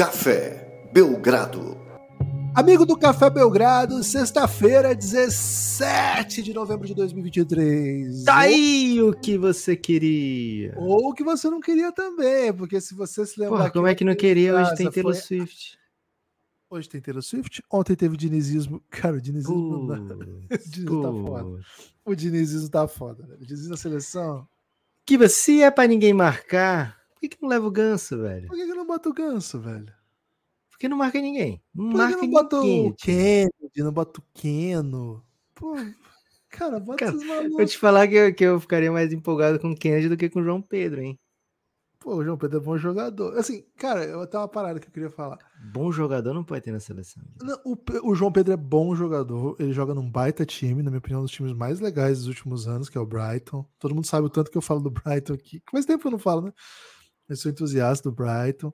Café Belgrado. Amigo do Café Belgrado, sexta-feira, 17 de novembro de 2023. Tá aí o que você queria. Ou o que você não queria também, porque se você se lembrar. Porra, como é que não queria? Hoje tem Taylor foi... Swift. Hoje tem Taylor Swift, ontem teve dinizismo. Cara, o dinizismo não dá. O dinizismo tá foda. O dinizismo tá foda, velho. O dinizismo na seleção. Que você é pra ninguém marcar, por que, que não leva o ganso, velho? Por que, que não bota o ganso, velho? Porque não marca ninguém. Não Por marca que não bota o Kennedy, não bota o Keno? Pô, cara, bota Cara, esses Vou malucos. te falar que eu, que eu ficaria mais empolgado com o Kennedy do que com o João Pedro, hein? Pô, o João Pedro é bom jogador. Assim, cara, eu tenho uma parada que eu queria falar. Bom jogador não pode ter na seleção. Não, o, o João Pedro é bom jogador, ele joga num baita time, na minha opinião, um dos times mais legais dos últimos anos, que é o Brighton. Todo mundo sabe o tanto que eu falo do Brighton aqui. Faz tempo que eu não falo, né? Eu sou entusiasta do Brighton.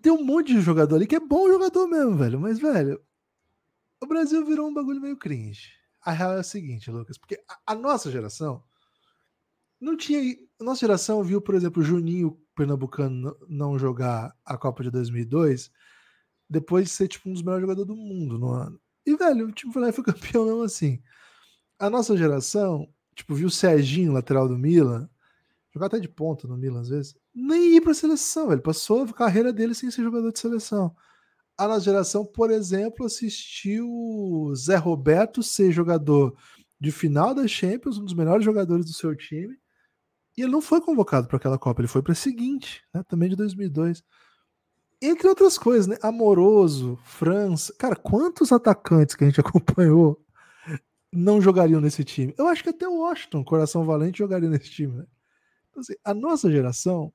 Tem um monte de jogador ali que é bom jogador mesmo, velho. Mas, velho, o Brasil virou um bagulho meio cringe. A real é a seguinte, Lucas, porque a, a nossa geração não tinha. A nossa geração viu, por exemplo, o Juninho Pernambucano não jogar a Copa de 2002 depois de ser tipo um dos melhores jogadores do mundo no ano. E, velho, o time foi lá e foi campeão mesmo assim. A nossa geração, tipo, viu o Serginho, lateral do Milan, jogar até de ponta no Milan às vezes, nem ir pra seleção, velho. Passou a carreira dele sem ser jogador de seleção. A nossa geração, por exemplo, assistiu Zé Roberto ser jogador de final da Champions, um dos melhores jogadores do seu time, e ele não foi convocado para aquela Copa, ele foi para a seguinte, né, também de 2002. Entre outras coisas, né? Amoroso, França. Cara, quantos atacantes que a gente acompanhou não jogariam nesse time? Eu acho que até o Washington, Coração Valente, jogaria nesse time, né? Então, assim, a nossa geração,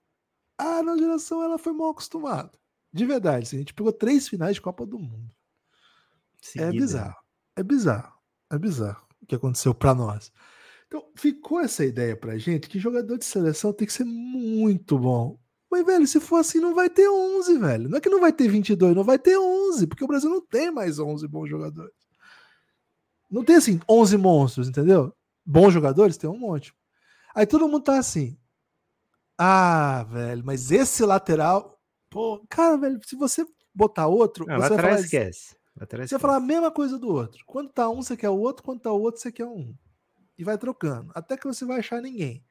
a nossa geração, ela foi mal acostumada. De verdade, assim, a gente pegou três finais de Copa do Mundo. É Seguida. bizarro. É bizarro. É bizarro o que aconteceu pra nós. Então, ficou essa ideia pra gente que jogador de seleção tem que ser muito bom. Mas, velho, se for assim, não vai ter 11, velho. Não é que não vai ter 22, não vai ter 11, porque o Brasil não tem mais 11 bons jogadores. Não tem, assim, 11 monstros, entendeu? Bons jogadores tem um monte. Aí todo mundo tá assim. Ah, velho, mas esse lateral. Pô, cara, velho, se você botar outro. Não, você vai falar, esquece. Você vai falar a mesma coisa do outro. Quando tá um, você quer o outro. Quando tá o outro, você quer um. E vai trocando. Até que você vai achar ninguém.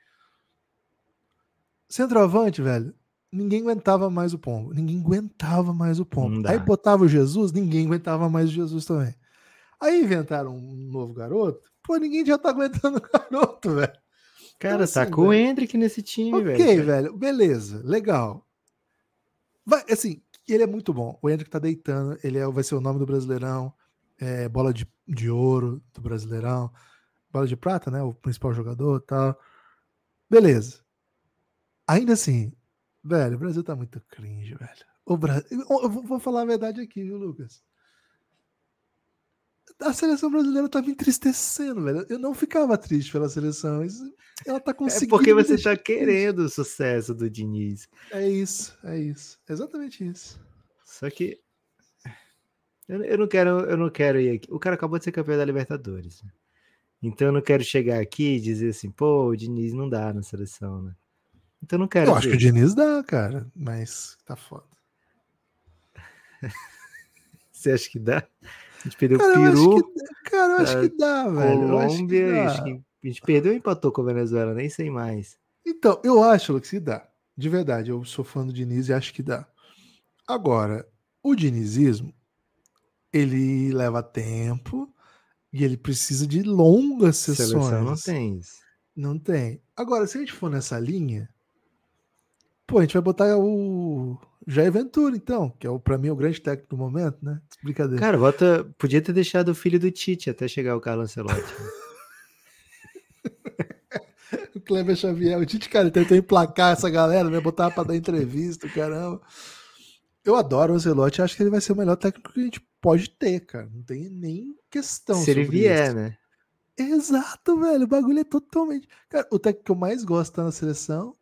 Centroavante, velho. Ninguém aguentava mais o pombo. Ninguém aguentava mais o pombo. Aí botava o Jesus, ninguém aguentava mais o Jesus também. Aí inventaram um novo garoto. Pô, ninguém já tá aguentando o garoto, velho. Cara, Então, assim, tá com o velho. Hendrick nesse time, Ok, velho. velho. Beleza. Legal. Vai, assim, ele é muito bom. O Hendrick tá deitando. Ele é, vai ser o nome do Brasileirão. É, bola de, de ouro do Brasileirão. Bola de prata, né? O principal jogador e tal. Beleza. Ainda assim, velho, o Brasil tá muito cringe, velho. O Brasil, eu vou falar a verdade aqui, viu, Lucas? A seleção brasileira tá me entristecendo, velho. Eu não ficava triste pela seleção. Ela tá É conseguindo. porque me você tá querendo o sucesso do Diniz. É isso, é isso. Exatamente isso. Só que eu, eu não quero, eu não quero ir aqui. O cara acabou de ser campeão da Libertadores. né? Então eu não quero chegar aqui e dizer assim, pô, o Diniz não dá na seleção, né? Então eu não quero. Eu acho que o Diniz dá, cara, mas tá foda. Você acha que dá? A gente perdeu Cara, Peru, que, cara, eu acho que dá, velho. Eu acho que Colômbia, dá. a gente perdeu e empatou com a Venezuela, nem sei mais. Então, eu acho Lucas, que dá. De verdade, eu sou fã do Diniz e acho que dá. Agora, o dinizismo, ele leva tempo e ele precisa de longas sessões. Seleção não tem isso. Não tem. Agora, se a gente for nessa linha, pô, a gente vai botar o Jair Ventura, então, que é o, pra mim o grande técnico do momento, né? Brincadeira. Cara, bota, podia ter deixado o filho do Tite até chegar o Carlos Ancelotti. O Kleber Xavier, o Tite, cara, ele tentou emplacar essa galera, né? Botar pra dar entrevista, caramba. Eu adoro o Ancelotti, acho que ele vai ser o melhor técnico que a gente pode ter, cara. Não tem nem questão. Se ele vier, isso. né? Exato, velho. O bagulho é totalmente. Cara, o técnico que eu mais gosto tá na seleção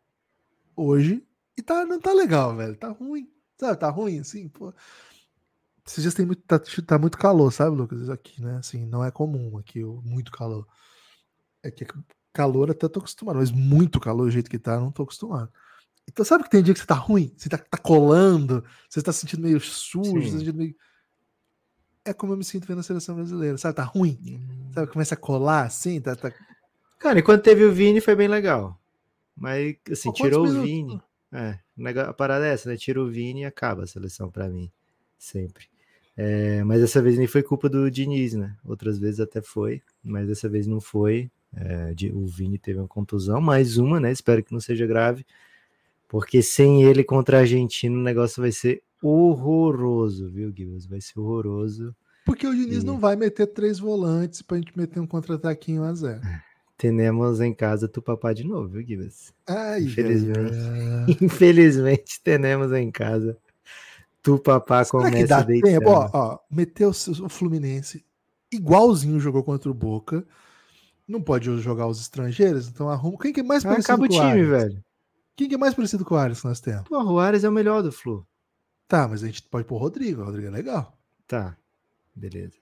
hoje. E tá, não tá legal, velho. Tá ruim. Sabe, tá ruim, assim, pô. Esses dias tem muito, tá, tá muito calor, sabe, Lucas? Aqui, né? Assim, não é comum aqui, o muito calor. É que calor até tô acostumado, mas muito calor do jeito que tá, não tô acostumado. Então, sabe que tem dia que você tá ruim? Você tá, tá colando, você tá se sentindo meio sujo, Sim. você tá sentindo meio. É como eu me sinto vendo a seleção brasileira, sabe? Tá ruim. Sabe? Começa a colar assim, tá. tá... Cara, e quando teve o Vini foi bem legal. Mas, assim, quantos tirou o minutos? Vini. É, a parada é essa, né? Tira o Vini e acaba a seleção pra mim. Sempre. É, mas dessa vez nem foi culpa do Diniz, né? Outras vezes até foi, mas dessa vez não foi. É, o Vini teve uma contusão, mais uma, né? Espero que não seja grave. Porque sem ele contra a Argentina, o negócio vai ser horroroso, viu, Gibbs? Vai ser horroroso. Porque o Diniz E- não vai meter três volantes pra gente meter um contra-ataquinho a zero. Tenemos em casa Tupapá de novo, viu, Gibbs? Infelizmente. ai. Infelizmente, tenemos em casa. Tu papá começa deitando. tempo? Ó, ó, meteu o Fluminense igualzinho jogou contra o Boca. Não pode jogar os estrangeiros, então arruma. Quem que é mais Ah, parecido acaba o com o time, Arias? velho. Quem que é mais parecido com o que nós temos? Pô, o Juárez é o melhor do Flu. Tá, mas a gente pode pôr o Rodrigo. O Rodrigo é legal. Tá, beleza.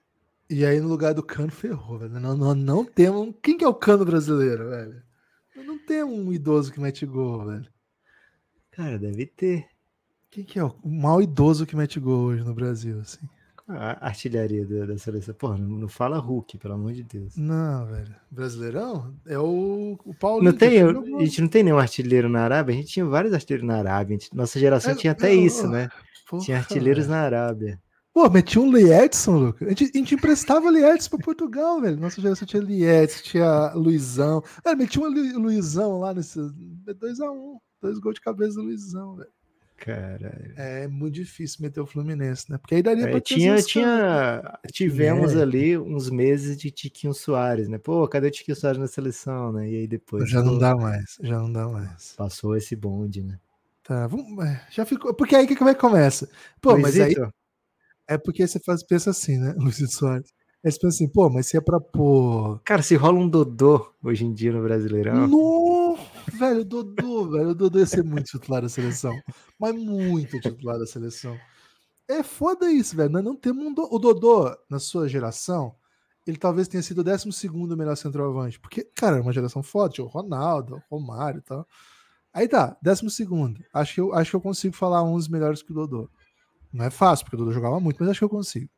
E aí, no lugar do Cano, ferrou, velho. Não, não, não temos. Quem que é o Cano brasileiro, velho? Não tem um idoso que mete gol, velho. Cara, deve ter. Quem que é o o mal idoso que mete gol hoje no Brasil, assim? A artilharia da, da seleção. Porra, não, não fala Hulk, pelo amor de Deus. Não, velho. Brasileirão? É o, o Paulinho. Não tem, eu- a gente não tem nenhum artilheiro na Arábia. A gente tinha vários artilheiros na Arábia. Gente- nossa geração É, tinha até eu- isso, né? Porra, tinha artilheiros velho. na Arábia. Pô, metia um Liedson, Lucas. A gente, a gente emprestava Liedson pra Portugal, velho. Nossa geração tinha Liedson, tinha Luizão. Velho, metia um Lu- Luizão lá nesse. 2x1. Dois gols de cabeça do Luizão, velho. Caralho. É muito difícil meter o Fluminense, né? Porque aí daria É, pra tinha, tinha, tivemos É. ali uns meses de Tiquinho Soares, né? Pô, cadê o Tiquinho Soares na seleção, né? E aí depois Já não pô, dá mais, já não dá mais. passou esse bonde, né? Tá, vamos, é, já ficou. Porque aí o que, que vai começa? Pô, mas aí Luizito, é porque você faz, pensa assim, né, Luizito Soares? Aí você pensa assim, pô, mas se é pra pôr. Cara, se rola um Dodô hoje em dia no Brasileirão, No, velho, o Dodô, velho, o Dodô ia ser muito titular da seleção. Mas muito titular da seleção. É foda isso, velho. Nós não temos um Do- O Dodô, na sua geração, ele talvez tenha sido o 12 melhor centroavante. Porque, cara, é uma geração forte, o Ronaldo, o Romário e tal. Aí tá, 12. Acho que, eu, acho que eu consigo falar uns melhores que o Dodô. Não é fácil, porque o Dodô jogava muito, mas acho que eu consigo.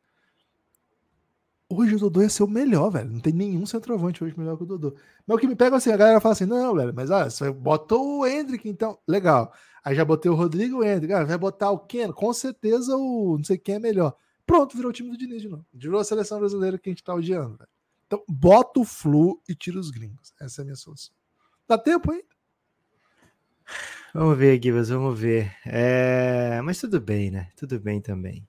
Hoje o Dodô ia ser o melhor, velho. Não tem nenhum centroavante hoje melhor que o Dodô. Mas o que me pega assim, a galera fala assim: não, velho, mas ah, você botou o Hendrick, então. Legal. Aí já botei o Rodrigo e o Hendrick. Ah, vai botar o Ken? Com certeza o não sei quem é melhor. Pronto, virou o time do Diniz de novo. Virou a seleção brasileira que a gente tá odiando, velho. Então, bota o Flu e tira os gringos. Essa é a minha solução. Dá tempo, hein? Vamos ver, Gibas, vamos ver. É, Mas tudo bem, né? Tudo bem também.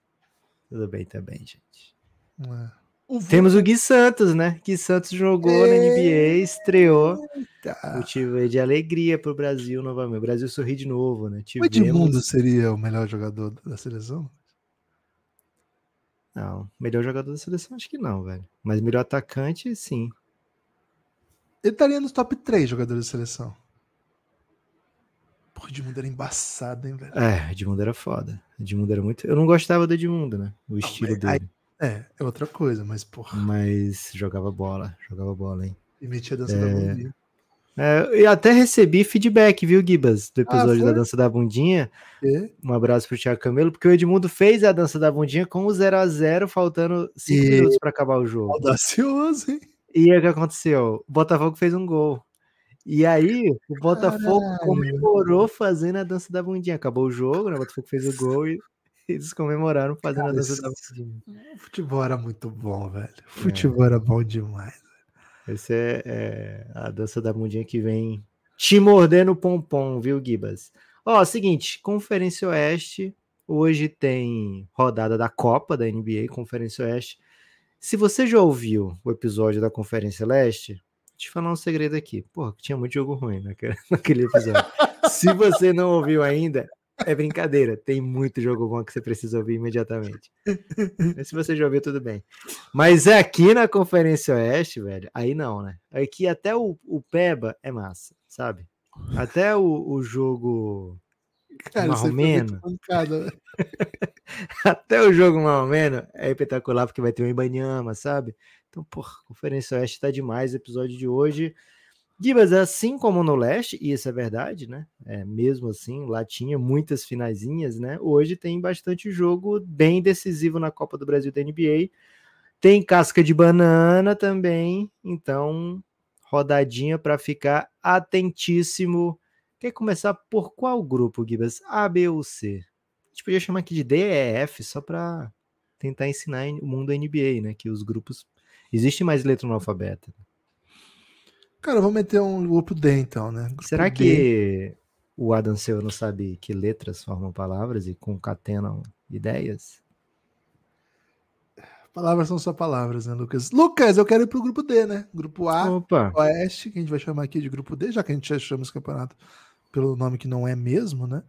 Tudo bem também, gente. É. O Temos o Gui Santos, né? Gui Santos jogou na NBA, estreou. Eita. Motivo de alegria pro Brasil novamente. O Brasil sorri de novo, né? O Tivemos... Edmundo seria o melhor jogador da seleção? Não, melhor jogador da seleção acho que não, velho. Mas melhor atacante, sim. Ele estaria nos top 3 jogadores da seleção. O Edmundo era embaçado, hein, velho? É, Edmundo era foda. Edmundo era muito. Eu não gostava do Edmundo, né? O estilo aí- dele. É, é outra coisa, mas, porra, Mas jogava bola, jogava bola, hein? e metia a dança da bundinha. É, eu até recebi feedback, viu, Gibas, do episódio da foi? dança da bundinha. E? Um abraço pro Thiago Camelo, porque o Edmundo fez a dança da bundinha com o 0 a 0 faltando 5 E- minutos pra acabar o jogo. Audacioso, hein? E aí o que aconteceu? O Botafogo fez um gol. E aí, o Botafogo Caralho. comemorou fazendo a dança da bundinha. Acabou o jogo, né? O Botafogo fez o gol e eles comemoraram fazendo Cara, a dança isso- da bundinha. O futebol era muito bom, velho. O futebol era bom demais. Essa é, é a dança da bundinha que vem te morder no pompom, viu, Gibas? Ó, seguinte, Conferência Oeste. Hoje tem rodada da Copa da NBA, Conferência Oeste. Se você já ouviu o episódio da Conferência Leste, te falar um segredo aqui. Porra, tinha muito jogo ruim naquele, naquele episódio. Se você não ouviu ainda, é brincadeira. Tem muito jogo bom que você precisa ouvir imediatamente. Mas se você já ouviu, tudo bem. Mas aqui na Conferência Oeste, velho, aí não, né? Aqui até o, o Peba é massa, sabe? Até o, o jogo. Cara, Marromeno. Até o jogo Marromeno é espetacular porque vai ter o Ibanyama, sabe? Então, porra, Conferência Oeste tá demais. Episódio de hoje Gibas, assim como no leste, e isso é verdade, né? É, mesmo assim, lá tinha muitas finaisinhas, né? Hoje tem bastante jogo bem decisivo na Copa do Brasil da NBA. Tem casca de banana também, então rodadinha para ficar atentíssimo. Quer começar por qual grupo, Gibas? A, B ou C? A gente podia chamar aqui de D, E, F, só para tentar ensinar o mundo NBA, né? Que os grupos. Existe mais letra no alfabeto. Cara, vou meter um grupo D então, né? Grupo Será D. que o Adam Seu não sabe que letras formam palavras e concatenam ideias? Palavras são só palavras, né, Lucas? Lucas, eu quero ir pro grupo D, né? Grupo A, Opa! Oeste, que a gente vai chamar aqui de grupo D, já que a gente já chama esse campeonato pelo nome que não é mesmo, né?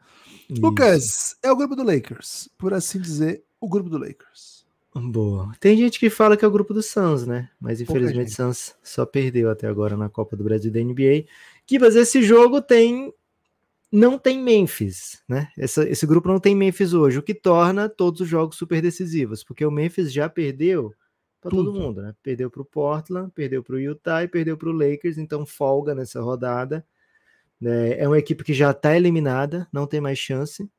Isso. Lucas, é o grupo do Lakers, por assim dizer, o grupo do Lakers. Boa. Tem gente que fala que é o grupo do Suns, né? Mas infelizmente o. Suns só perdeu até agora na Copa do Brasil da NBA. Kibas, esse jogo tem. Não tem Memphis, né? Essa- esse grupo não tem Memphis hoje, o que torna todos os jogos super decisivos, porque o Memphis já perdeu para todo mundo, né? Perdeu para o Portland, perdeu para o Utah e perdeu para o Lakers, então folga nessa rodada. Né? É uma equipe que já está eliminada, não tem mais chance.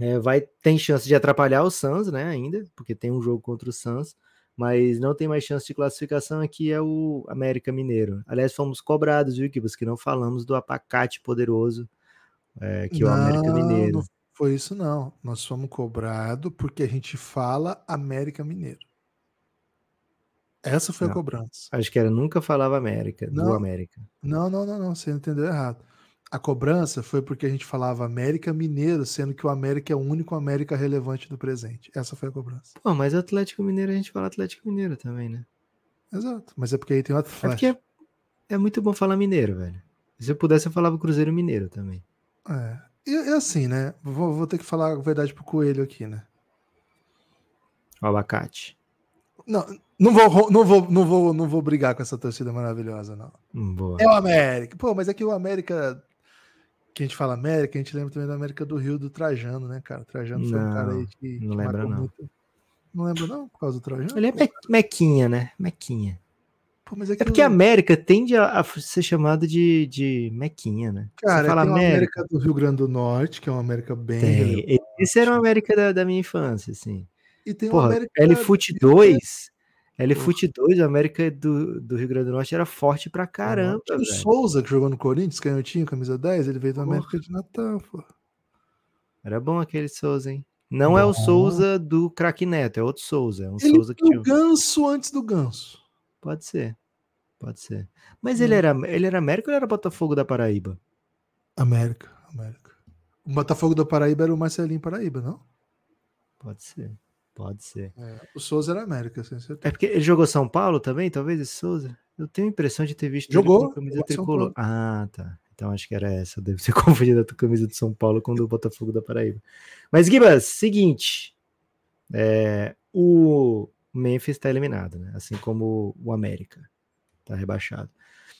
É, vai tem chance de atrapalhar o Suns, né? Ainda, porque tem um jogo contra o Suns, mas não tem mais chance de classificação aqui é o América Mineiro. Aliás, fomos cobrados, viu, Kibas, que não falamos do apacate poderoso é, que é o América Não, Mineiro. Não foi isso, não. Nós fomos cobrados porque a gente fala América Mineiro. Essa foi a Não. cobrança. Acho que era nunca falava América, do Não. América. Não, não, não, não. Você entendeu errado. A cobrança foi porque a gente falava América Mineiro, sendo que o América é o único América relevante do presente. Essa foi a cobrança. Pô, mas Atlético Mineiro a gente fala Atlético Mineiro também, né? Exato. Mas é porque aí tem o É Atlético. porque é, é muito bom falar mineiro, velho. Se eu pudesse, eu falava Cruzeiro Mineiro também. É. E, e assim, né? Vou, vou ter que falar a verdade pro Coelho aqui, né? O abacate. Não, não vou, não vou, não vou, não vou brigar com essa torcida maravilhosa, não. Hum, boa. É o América. Pô, mas é que o América. Que a gente fala América, a gente lembra também do América do Rio do Trajano, né, cara? O Trajano foi um cara aí Não, que. não que lembra, não. muito. Não lembra, não? Por causa do Trajano? Ele é me- mequinha, né? Mequinha. Pô, é, É que porque o- a América tende a, a ser chamado de, de mequinha, né? Cara, Você fala tem América, América do Rio Grande do Norte, que é uma América bem. tem. Esse era uma América da, da minha infância, assim. E tem Porra, América. Do Rio 2, LFute 2, a América do, do Rio Grande do Norte era forte pra caramba, Tinha o. Souza, que jogou no Corinthians, canhotinho, camisa 10, ele veio da Porra. América de Natal, pô. Era bom aquele Souza, hein? Não é o. Souza do craque Neto, é outro Souza. É um Ele Souza que tinha. o ganso antes do ganso. Pode ser. Pode ser. Mas ele Hum. era, ele era América ou ele era Botafogo da Paraíba? América, América. O Botafogo da Paraíba era o Marcelinho Paraíba, não? Pode ser. Pode ser. O Souza era América, sem certeza. É porque ele jogou São Paulo também, talvez, esse Souza? Eu tenho a impressão de ter visto Jogou, ele camisa tricolor. Paulo. Ah, tá. Então acho que era essa. Eu devo ter confundido a tua camisa de São Paulo com do Botafogo da Paraíba. Mas, Gibas, seguinte. É, o Memphis está eliminado, né? Assim como o América. Tá rebaixado.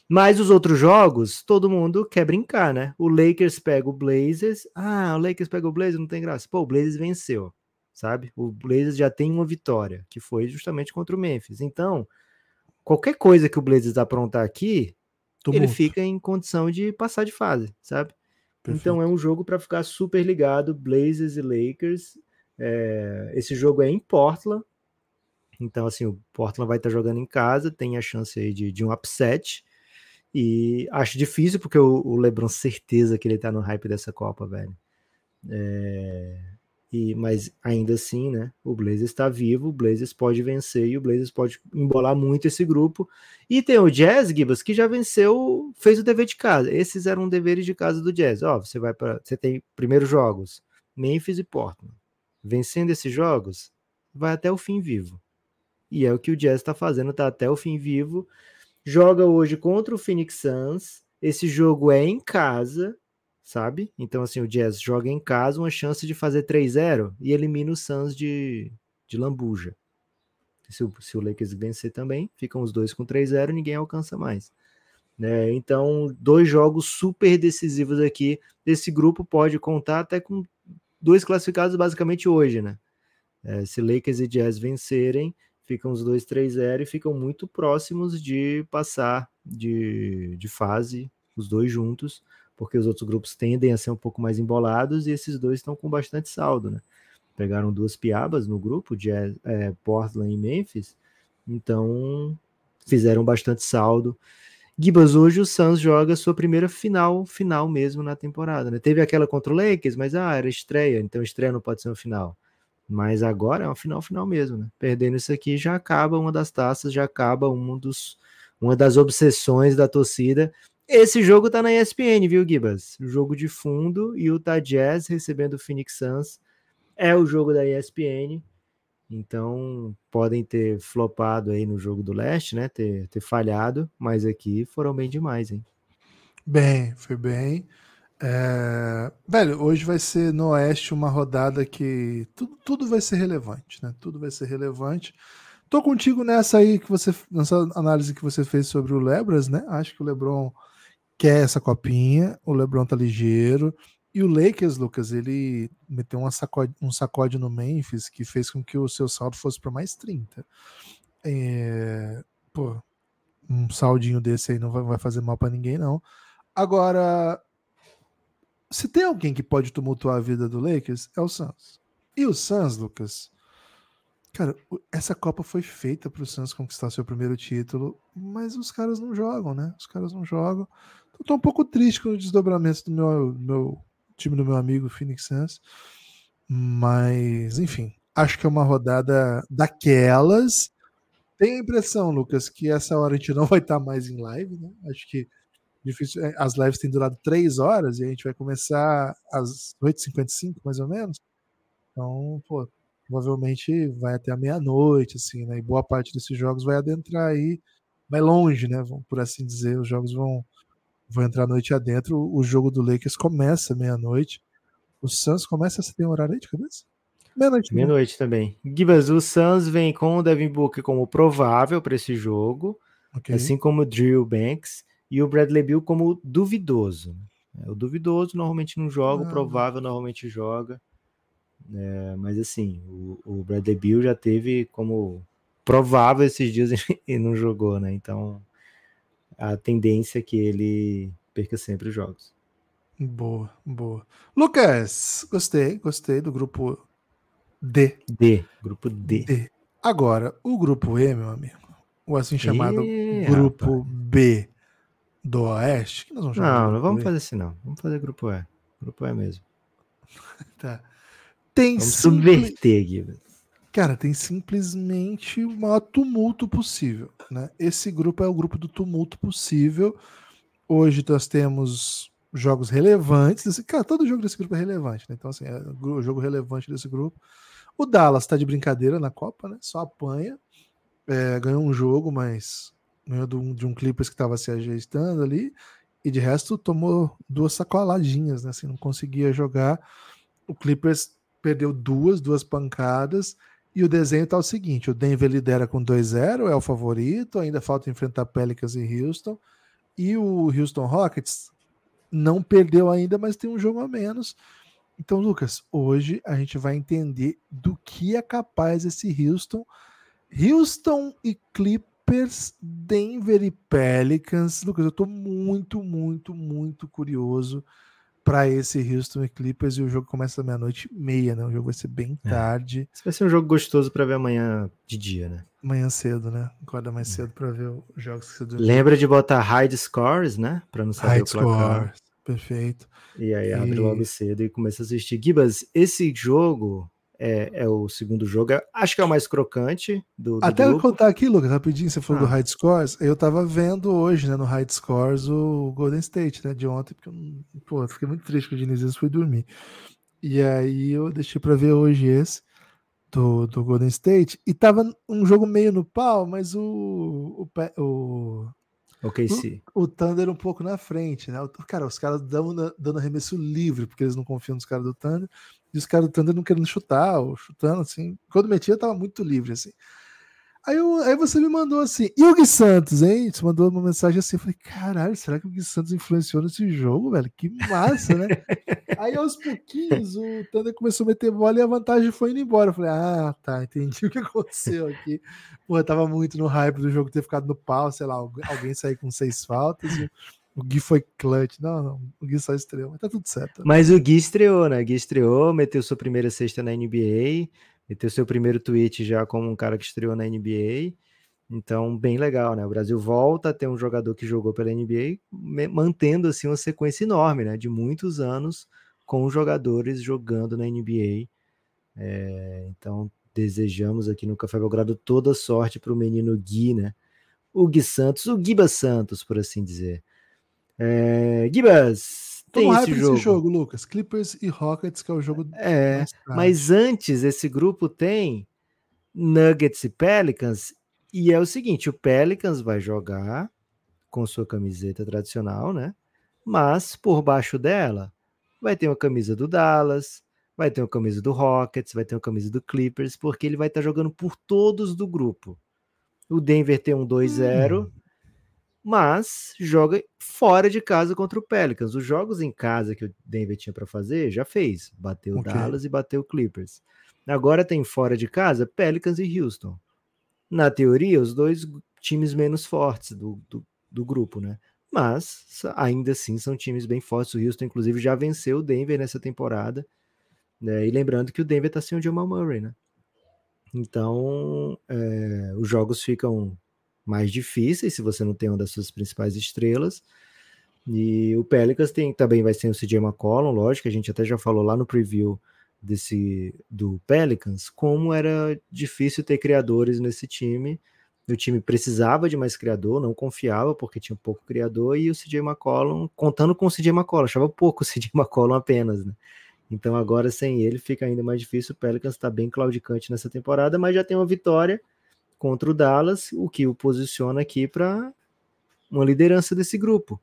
Mas os outros jogos, todo mundo quer brincar, né? O Lakers pega o Blazers. Ah, o Lakers pega o Blazers, não tem graça. Pô, o Blazers venceu, sabe? O Blazers já tem uma vitória, que foi justamente contra o Memphis. Então, qualquer coisa que o Blazers aprontar aqui, ele Tumulto. fica em condição de passar de fase, sabe? Então é um jogo para ficar super ligado, Blazers e Lakers. É, esse jogo é em Portland, então assim o Portland vai estar jogando em casa, tem a chance aí de, de um upset. E acho difícil porque o, o LeBron certeza que ele tá no hype dessa Copa, velho. É, e mas ainda assim, né? O Blazers está vivo, o Blazers pode vencer e o Blazers pode embolar muito esse grupo. E tem o Jazz, Gibas, que já venceu, fez o dever de casa. Esses eram deveres de casa do Jazz. Ó, você vai para, você tem primeiros jogos, Memphis e Portland. Vencendo esses jogos, vai até o fim vivo. E é o que o Jazz está fazendo, tá até o fim vivo. Joga hoje contra o Phoenix Suns. Esse jogo é em casa, sabe? Então, assim, o Jazz joga em casa, uma chance de fazer 3-0 e elimina o Suns de, de lambuja. Se o, se o Lakers vencer também, ficam os dois com 3-0 ninguém alcança mais. Né? Então, dois jogos super decisivos aqui. Esse grupo pode contar até com dois classificados basicamente hoje, né? É, se Lakers e Jazz vencerem, ficam os dois 3-0 e ficam muito próximos de passar de, de fase, os dois juntos, porque os outros grupos tendem a ser um pouco mais embolados e esses dois estão com bastante saldo, né? Pegaram duas piabas no grupo, de é, Portland e Memphis, então fizeram bastante saldo. Gibas, hoje o Suns joga sua primeira final, final mesmo na temporada, né? Teve aquela contra o Lakers, mas ah, era estreia, então estreia não pode ser uma final. Mas agora é uma final final mesmo, né? Perdendo isso aqui já acaba uma das taças, já acaba um dos, uma das obsessões da torcida. Esse jogo tá na ESPN, viu, Gibas? Jogo de fundo e o Jazz recebendo o Phoenix Suns é o jogo da ESPN. Então podem ter flopado aí no jogo do leste, né? Ter, ter falhado, mas aqui foram bem demais, hein? Bem, foi bem. É... Velho, hoje vai ser no Oeste uma rodada que tudo, tudo vai ser relevante, né? Tudo vai ser relevante. Tô contigo nessa aí que você, nessa análise que você fez sobre o Lebras, né? Acho que o LeBron quer essa copinha, o LeBron tá ligeiro. E o Lakers, Lucas, ele meteu uma sacode, um sacode no Memphis que fez com que o seu saldo fosse para mais 30. É... Pô, um saldinho desse aí não vai, fazer mal para ninguém, não. Agora, se tem alguém que pode tumultuar a vida do Lakers, é o Suns. E o Suns, Lucas, cara, essa Copa foi feita para o Suns conquistar seu primeiro título, mas os caras não jogam, né? Os caras não jogam. Então, tô um pouco triste com o desdobramento do meu, meu time do meu amigo Phoenix Suns. Mas, enfim, acho que é uma rodada daquelas. Tenho a impressão, Lucas, que essa hora a gente não vai estar mais em live, né? Acho que difícil. É, as lives têm durado três horas e a gente vai começar às 8h55, mais ou menos. Então, pô, provavelmente vai até a meia-noite, assim, né? E boa parte desses jogos vai adentrar aí, vai longe, né? Por assim dizer, os jogos vão, vão entrar noite adentro. O jogo do Lakers começa meia-noite. O Suns começa, você tem um horário aí de cabeça? Meia-noite. Meia-noite também. Gibas, o Suns vem com o Devin Booker como provável para esse jogo, okay. assim como o Drew Banks e o Bradley Bill como duvidoso. É, o duvidoso normalmente não joga, ah. o provável normalmente joga. É, mas assim, o, o, Bradley Bill já teve como provável esses dias e não jogou, né? Então a tendência é que ele perca sempre os jogos. Boa, boa. Lucas, gostei, gostei do grupo D. D, grupo D. D. Agora, o grupo E, meu amigo, o assim chamado e, grupo rapaz. B do Oeste, que nós vamos chamar. Não, não vamos fazer assim, não. Vamos fazer grupo E. Grupo E mesmo. tá. Tem vamos simples... subverter, Guilherme. Cara, tem simplesmente o maior tumulto possível. Né? Esse grupo é o grupo do tumulto possível. Hoje nós temos jogos relevantes. Desse... Cara, todo jogo desse grupo é relevante. Né? Então, assim, é o jogo relevante desse grupo. O Dallas tá de brincadeira na Copa, né? Só apanha. É, ganhou um jogo, mas ganhou de um, de um Clippers que estava se ajeitando ali, e de resto tomou duas sacoladinhas, né? Assim, não conseguia jogar. O Clippers perdeu duas, duas pancadas, e o desenho tá o seguinte: o Denver lidera com 2-0, é o favorito, ainda falta enfrentar Pelicans e Houston, e o Houston Rockets não perdeu ainda, mas tem um jogo a menos. Então, Lucas, hoje a gente vai entender do que é capaz esse Houston. Houston e Clippers Denver e Pelicans. Lucas, eu tô muito, muito, muito curioso para esse Houston e Clippers e o jogo começa meia-noite e meia, né? O jogo vai ser bem é. tarde. Esse vai ser um jogo gostoso para ver amanhã de dia, né? Amanhã cedo, né? Acorda mais é. cedo para ver os jogos que você dormiu. Lembra de botar high scores, né? Para não saber high o placar. Scores. Perfeito. E aí abre logo cedo e começa a assistir. Gibas, esse jogo é, é, o segundo jogo. Acho que é o mais crocante do, do Até grupo. contar aqui, Lucas, rapidinho, você falou ah. do High Scores. Eu tava vendo hoje, né, no High Scores, o Golden State, né, de ontem, porque eu, pô, eu fiquei muito triste com o Diniz fui dormir. E aí eu deixei para ver hoje esse do, do Golden State. E tava um jogo meio no pau, mas o, o, o Ok, sim. O, o Thunder um pouco na frente, né? Cara, os caras dando, dando arremesso livre, porque eles não confiam nos caras do Thunder. E os caras do Thunder não querendo chutar, ou chutando, assim. Quando metia, tava muito livre, assim. Aí, eu, aí você me mandou assim, e o Gui Santos, hein? Você mandou uma mensagem assim, eu falei, caralho, será que o Gui Santos influenciou nesse jogo, velho? Que massa, né? aí aos pouquinhos o Thunder começou a meter bola e a vantagem foi indo embora. Eu falei, ah, tá, entendi o que aconteceu aqui. Porra, tava muito no hype do jogo ter ficado no pau, sei lá, alguém sair com seis faltas e o Gui foi clutch. Não, não, o Gui só estreou, mas tá tudo certo. Mas o Gui estreou, né? O Gui estreou, meteu sua primeira cesta na NBA o seu primeiro tweet já como um cara que estreou na NBA. Então, bem legal, né? O Brasil volta a ter um jogador que jogou pela NBA, mantendo assim uma sequência enorme, né? De muitos anos com jogadores jogando na NBA. É, então, desejamos aqui no Café Belgrado toda sorte para o menino Gui, né? O Gui Santos, o Giba Santos, por assim dizer. É, Gibas, tem esse jogo. jogo, Lucas. Clippers e Rockets, que é o jogo. É, mas antes, esse grupo tem Nuggets e Pelicans. E é o seguinte: o Pelicans vai jogar com sua camiseta tradicional, né? Mas por baixo dela vai ter uma camisa do Dallas, vai ter uma camisa do Rockets, vai ter uma camisa do Clippers, porque ele vai estar jogando por todos do grupo. O Denver tem um 2-0, hum mas joga fora de casa contra o Pelicans. Os jogos em casa que o Denver tinha para fazer, já fez. Bateu okay. Dallas e bateu Clippers. Agora tem fora de casa Pelicans e Houston. Na teoria, os dois times menos fortes do, do, do grupo, né? Mas ainda assim são times bem fortes. O Houston, inclusive, já venceu o Denver nessa temporada. Né? E lembrando que o Denver está sem o Jamal Murray, né? Então, é, os jogos ficam mais difíceis se você não tem uma das suas principais estrelas. E o Pelicans tem, também vai ser o CJ McCollum, lógico, a gente até já falou lá no preview desse do Pelicans, como era difícil ter criadores nesse time. O time precisava de mais criador, não confiava porque tinha pouco criador, e o CJ McCollum, contando com o CJ McCollum, achava pouco o CJ McCollum apenas, né? Então agora sem ele fica ainda mais difícil. O Pelicans está bem claudicante nessa temporada, mas já tem uma vitória contra o Dallas, o que o posiciona aqui para uma liderança desse grupo.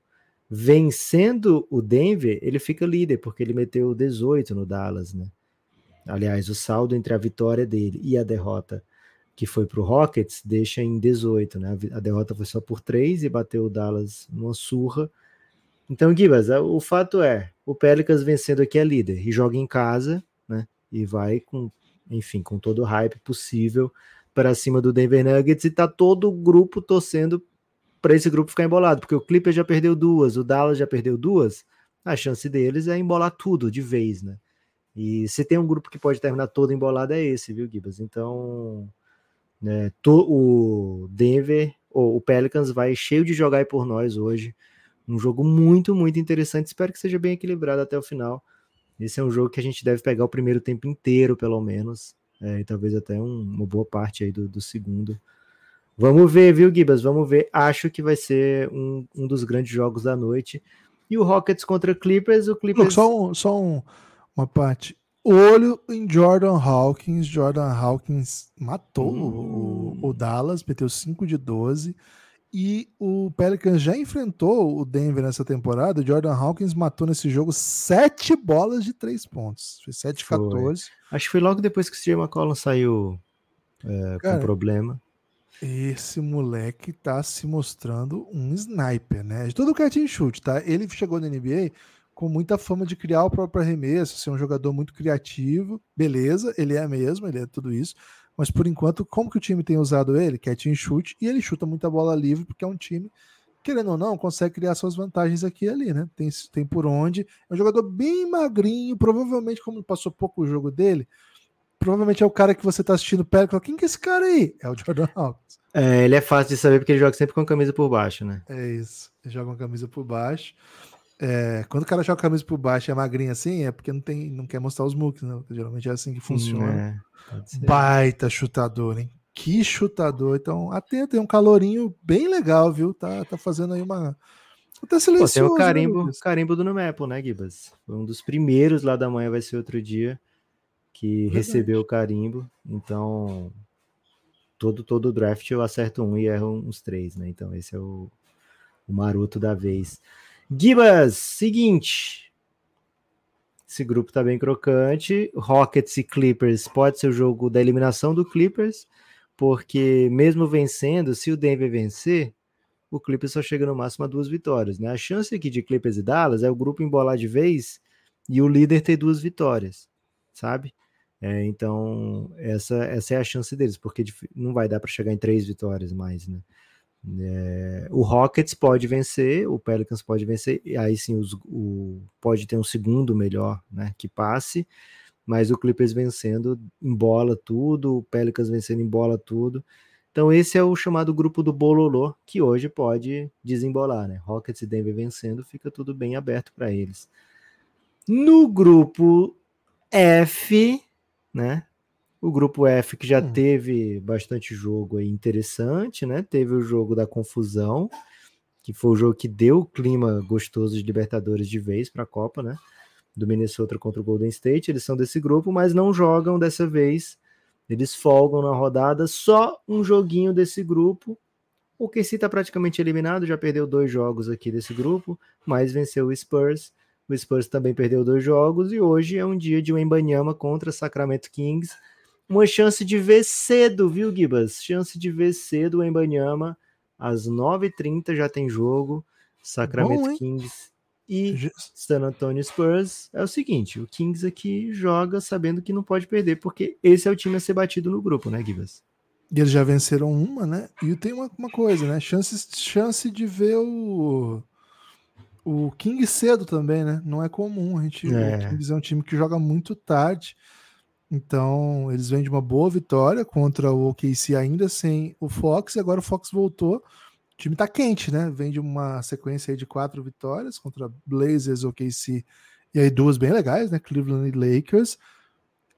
Vencendo o Denver, ele fica líder, porque ele meteu 18 no Dallas, né? Aliás, o saldo entre a vitória dele e a derrota que foi para o Rockets deixa em 18, né? A derrota foi só por 3 e bateu o Dallas numa surra. Então, Gibas, o fato é, o Pelicans vencendo aqui é líder e joga em casa, né? E vai com, enfim, com todo o hype possível para cima do Denver Nuggets e tá todo o grupo torcendo para esse grupo ficar embolado, porque o Clippers já perdeu duas, o Dallas já perdeu duas, a chance deles é embolar tudo de vez, né? E se tem um grupo que pode terminar todo embolado é esse, viu, Gibas? Então, né, to, o Denver, ou o Pelicans vai cheio de jogar por nós hoje. Um jogo muito, muito interessante. Espero que seja bem equilibrado até o final. Esse é um jogo que a gente deve pegar o primeiro tempo inteiro, pelo menos é, e talvez até um, uma boa parte aí do, do, segundo. Vamos ver, viu, Gibas? Vamos ver. Acho que vai ser um, um dos grandes jogos da noite. E o Rockets contra Clippers, o Clippers. só um, só um, uma parte. Olho em Jordan Hawkins. Jordan Hawkins matou hum. o, o, Dallas, meteu 5 de 12. E o Pelicans já enfrentou o Denver nessa temporada. O Jordan Hawkins matou nesse jogo sete bolas de três pontos. Foi 7 14. Acho que foi logo depois que o CJ McCollum saiu é, Cara, com problema. Esse moleque tá se mostrando um sniper, né? De todo o catch and shoot, tá? Ele chegou na NBA com muita fama de criar o próprio arremesso, ser um jogador muito criativo. Beleza, ele é mesmo, ele é tudo isso mas por enquanto, como que o time tem usado ele? Quietinho chute, e ele chuta muita bola livre, porque é um time, querendo ou não, consegue criar suas vantagens aqui e ali, né? Tem, tem por onde. É um jogador bem magrinho, provavelmente, como passou pouco o jogo dele, provavelmente é o cara que você tá assistindo perto e fala, quem que é esse cara aí? É o Jordan Hawkins. É, ele é fácil de saber porque ele joga sempre com a camisa por baixo, né? É isso, ele joga com a camisa por baixo. É, quando o cara joga a camisa por baixo e é magrinho assim, é porque não, tem, não quer mostrar os muques, né? Geralmente é assim que funciona. É, Baita chutador, hein? Que chutador. Então, até tem um calorinho bem legal, viu? Tá, tá fazendo aí uma. Até silencioso. Pô, tem o carimbo, né, carimbo do Numepo, né, Gibas? Foi um dos primeiros lá da manhã, vai ser outro dia, que Verdade. recebeu o carimbo. Então, todo todo draft eu acerto um e erro uns três, né? Então, esse é o, o maroto da vez. Gibas, seguinte. Esse grupo tá bem crocante. Rockets e Clippers pode ser o jogo da eliminação do Clippers. porque mesmo vencendo, se o Denver vencer, o Clippers só chega no máximo a duas vitórias, né? A chance aqui de Clippers e Dallas é o grupo embolar de vez e o líder ter duas vitórias, sabe? É, então, essa, essa é a chance deles, porque não vai dar para chegar em três vitórias mais, né? É, o Rockets pode vencer, o Pelicans pode vencer, e aí sim os, o, pode ter um segundo melhor né, que passe, mas o Clippers vencendo embola tudo, o Pelicans vencendo embola tudo. Então esse é o chamado grupo do Bololô, que hoje pode desembolar, né? Rockets e Denver vencendo, fica tudo bem aberto para eles. No grupo F, né? O grupo F que já hum. teve bastante jogo interessante, né? Teve o jogo da confusão, que foi o jogo que deu o clima gostoso de Libertadores de vez para a Copa, né? Do Minnesota contra o Golden State. Eles são desse grupo, mas não jogam dessa vez. Eles folgam na rodada, só um joguinho desse grupo. O KC está praticamente eliminado, já perdeu dois jogos aqui desse grupo, mas venceu o Spurs. O Spurs também perdeu dois jogos e hoje é um dia de Wembanyama contra Sacramento Kings uma chance de ver cedo, viu, Gibas? Chance de ver cedo o Embanyama. Às 9h30 já tem jogo. Sacramento Bom, Kings e San Antonio Spurs. É o seguinte: o Kings aqui joga sabendo que não pode perder, porque esse é o time a ser batido no grupo, né, Gibas? E eles já venceram uma, né? E tem uma, uma coisa, né? Chance, chance de ver o. O King cedo também, né? Não é comum. A gente, é. O Kings é um time que joga muito tarde. Então, eles vêm de uma boa vitória contra o OKC ainda sem o Fox, e agora o Fox voltou. O time tá quente, né? Vem de uma sequência de quatro vitórias contra Blazers, OKC e aí duas bem legais, né? Cleveland e Lakers.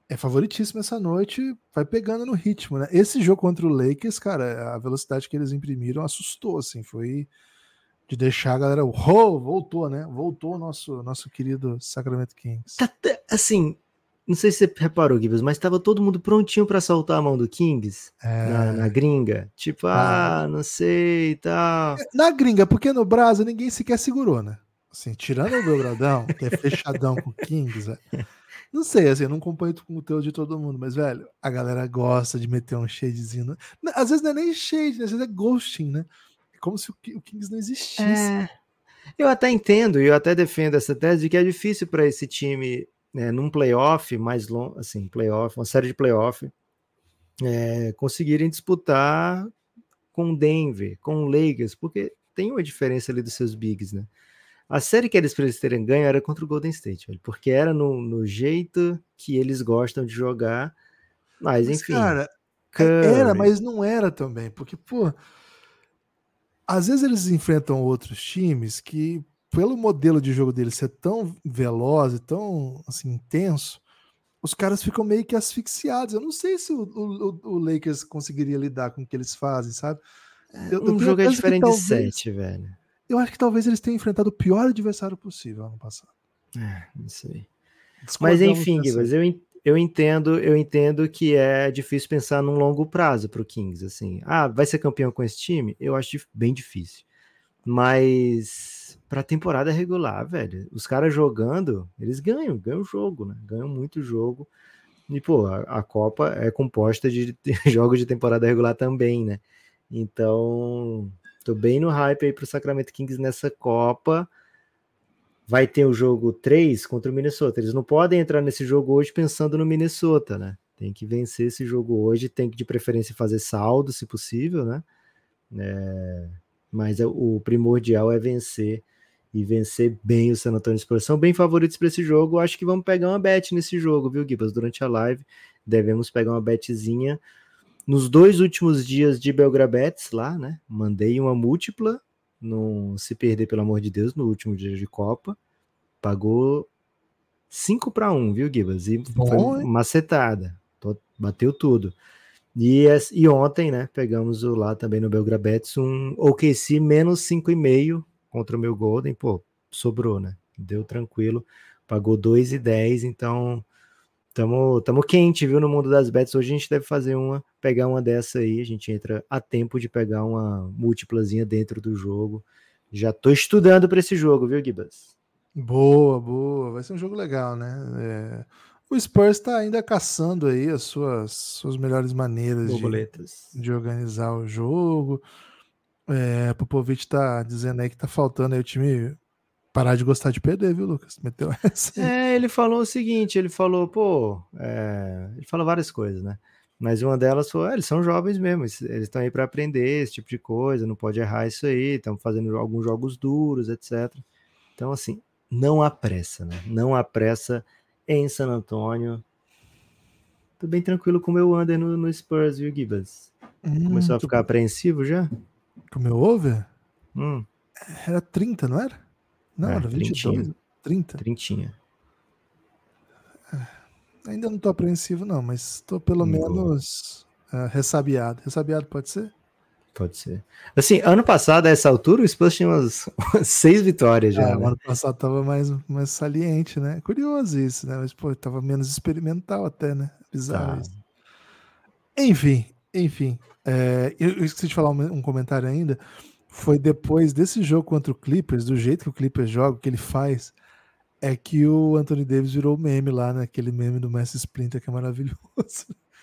É favoritíssimo essa noite, vai pegando no ritmo, né? Esse jogo contra o Lakers, cara, a velocidade que eles imprimiram assustou, assim, foi de deixar a galera, oh, voltou, né? Voltou o nosso nosso querido Sacramento Kings. Tá, assim, não sei se você reparou, Gibbs, mas estava todo mundo prontinho para soltar a mão do Kings é... na, na, gringa. Tipo, ah, ah, não sei e tal. É, na gringa, porque no Brasil ninguém sequer segurou, né? Assim, tirando o Belgradão, que é fechadão com o Kings, é... não sei, assim, eu não acompanho com o teu de todo mundo, mas, velho, a galera gosta de meter um shadezinho. Às vezes não é nem shade, né? às vezes é ghosting, né? É como se o Kings não existisse. É... Eu até entendo e eu até defendo essa tese de que é difícil para esse time né, num playoff mais longo, assim, playoff, uma série de playoff, é, conseguirem disputar com Denver, com Lakers, porque tem uma diferença ali dos seus bigs, né? A série que eles terem ganho era contra o Golden State, velho, porque era no, no jeito que eles gostam de jogar, mas, mas enfim. Cara, Curry. era, mas não era também, porque, pô, às vezes eles enfrentam outros times que pelo modelo de jogo dele ser tão veloz e tão assim, intenso, os caras ficam meio que asfixiados. Eu não sei se o, o, o Lakers conseguiria lidar com o que eles fazem, sabe? É, eu, um eu jogo é diferente talvez, de sete, velho. Eu acho que talvez eles tenham enfrentado o pior adversário possível ano passado. É, não sei. Mas enfim, Gibas, eu, eu entendo, eu entendo que é difícil pensar num longo prazo para o Kings, assim. Ah, vai ser campeão com esse time? Eu acho bem difícil. Mas para temporada regular, velho, os caras jogando, eles ganham, ganham jogo, né? Ganham muito jogo. E, pô, a, a, Copa é composta de, de jogos de temporada regular também, né? Então, tô bem no hype aí pro Sacramento Kings nessa Copa. Vai ter o jogo 3 contra o Minnesota. Eles não podem entrar nesse jogo hoje pensando no Minnesota, né? Tem que vencer esse jogo hoje, tem que de preferência fazer saldo, se possível, né? É, mas é, o primordial é vencer e vencer bem o San Antonio Spurs. São bem favoritos para esse jogo. Acho que vamos pegar uma bet nesse jogo, viu, Gibas? Durante a live, devemos pegar uma betzinha. Nos dois últimos dias de Belgrabets lá, né? Mandei uma múltipla, não se perder, pelo amor de Deus, no último dia de Copa. Pagou 5 para 1, viu, Gibas? E Bom, foi macetada. Bateu tudo. E, e ontem, né, pegamos o, lá também no Belgrabets um OKC menos 5,5 contra o meu Golden, pô, sobrou, né? Deu tranquilo, pagou 2,10, então tamo, tamo quente, viu, no mundo das bets. Hoje a gente deve fazer uma, pegar uma dessa aí, a gente entra a tempo de pegar uma múltiplazinha dentro do jogo. Já tô estudando para esse jogo, viu, Gibas? Boa, boa. Vai ser um jogo legal, né? É O Spurs está ainda caçando aí as suas, suas melhores maneiras de, de, organizar o jogo. É, Popovich está dizendo aí que está faltando aí o time parar de gostar de perder, viu, Lucas? Meteu essa. É, ele falou o seguinte: ele falou, pô, é... ele falou várias coisas, né? Mas uma delas foi: ah, eles são jovens mesmo, eles estão aí para aprender esse tipo de coisa, não pode errar isso aí, estão fazendo alguns jogos duros, etc. Então, assim, não há pressa, né? Não há pressa em San Antônio. Tô bem tranquilo com o meu under no, no Spurs, viu, Gibas? Hum, Começou a ficar apreensivo já? Com o meu over? Hum. Era 30, não era? Não, é, era 22. 30. Trintinha. É, ainda não tô apreensivo, não, mas tô pelo menos uh, ressabiado. Ressabiado pode ser? Pode ser. Assim, ano passado, a essa altura, o Spurs tinha umas, umas seis vitórias já. É, né? Ano passado tava mais, mais saliente, né? Curioso isso, né? Mas, pô, tava menos experimental até, né? Bizarro tá. isso. Enfim, enfim. É, eu, esqueci de falar um, um, comentário ainda. Foi depois desse jogo contra o Clippers, do jeito que o Clippers joga, que ele faz, é que o Anthony Davis virou meme lá, né? Aquele meme do Messi Splinter que é maravilhoso.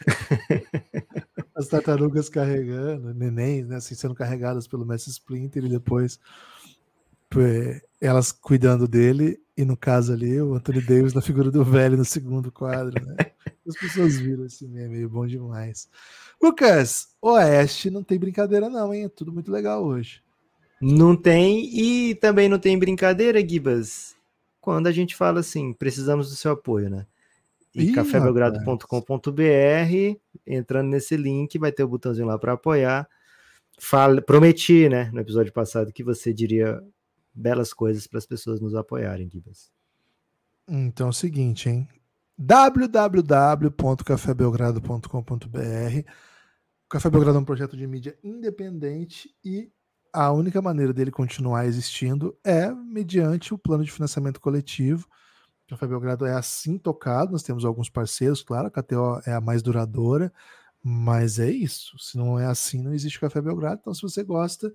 As tartarugas carregando, neném, né, assim, sendo carregadas pelo Messi Splinter e depois elas cuidando dele, e no caso ali, o Anthony Davis na figura do velho no segundo quadro, né? As pessoas viram esse meme, meio bom demais. Lucas, Oeste não tem brincadeira, não, hein? É tudo muito legal hoje. Não tem, e também não tem brincadeira, Gibas, quando a gente fala assim, precisamos do seu apoio, né? E cafébelgrado.com.br, entrando nesse link, vai ter o botãozinho lá para apoiar. Fala, prometi, né, no episódio passado, que você diria belas coisas para as pessoas nos apoiarem, Gibas. Então é o seguinte, hein? www.cafébelgrado.com.br O Café Belgrado é um projeto de mídia independente e a única maneira dele continuar existindo é mediante o plano de financiamento coletivo. O Café Belgrado é assim tocado, nós temos alguns parceiros, claro, a KTO é a mais duradoura, mas é isso. Se não é assim, não existe Café Belgrado. Então, se você gosta,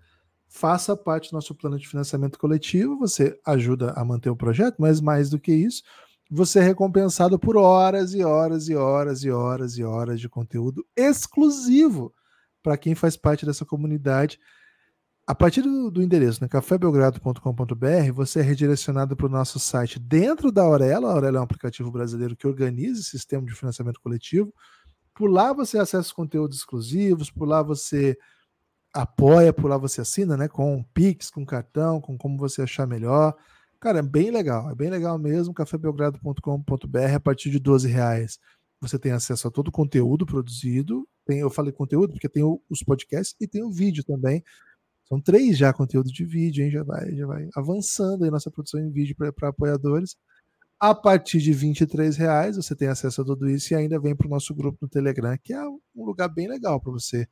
faça parte do nosso plano de financiamento coletivo, você ajuda a manter o projeto, mas mais do que isso, você é recompensado por horas e horas e horas e horas e horas de conteúdo exclusivo para quem faz parte dessa comunidade. A partir do, do endereço, né, cafébelgrado.com.br, você é redirecionado para o nosso site dentro da Aurela. A Aurela é um aplicativo brasileiro que organiza esse sistema de financiamento coletivo. Por lá você acessa conteúdos exclusivos, por lá você apoia, por lá você assina, né? Com Pix, com cartão, com como você achar melhor. Cara, é bem legal, é bem legal mesmo. cafébelgrado.com.br a partir de 12 reais você tem acesso a todo o conteúdo produzido. Tem, eu falei conteúdo porque tem os podcasts e tem o vídeo também. São três já conteúdos de vídeo, hein? Já vai, já vai avançando aí nossa produção em vídeo para apoiadores. A partir de 23 reais você tem acesso a tudo isso e ainda vem para o nosso grupo no Telegram, que é um lugar bem legal para você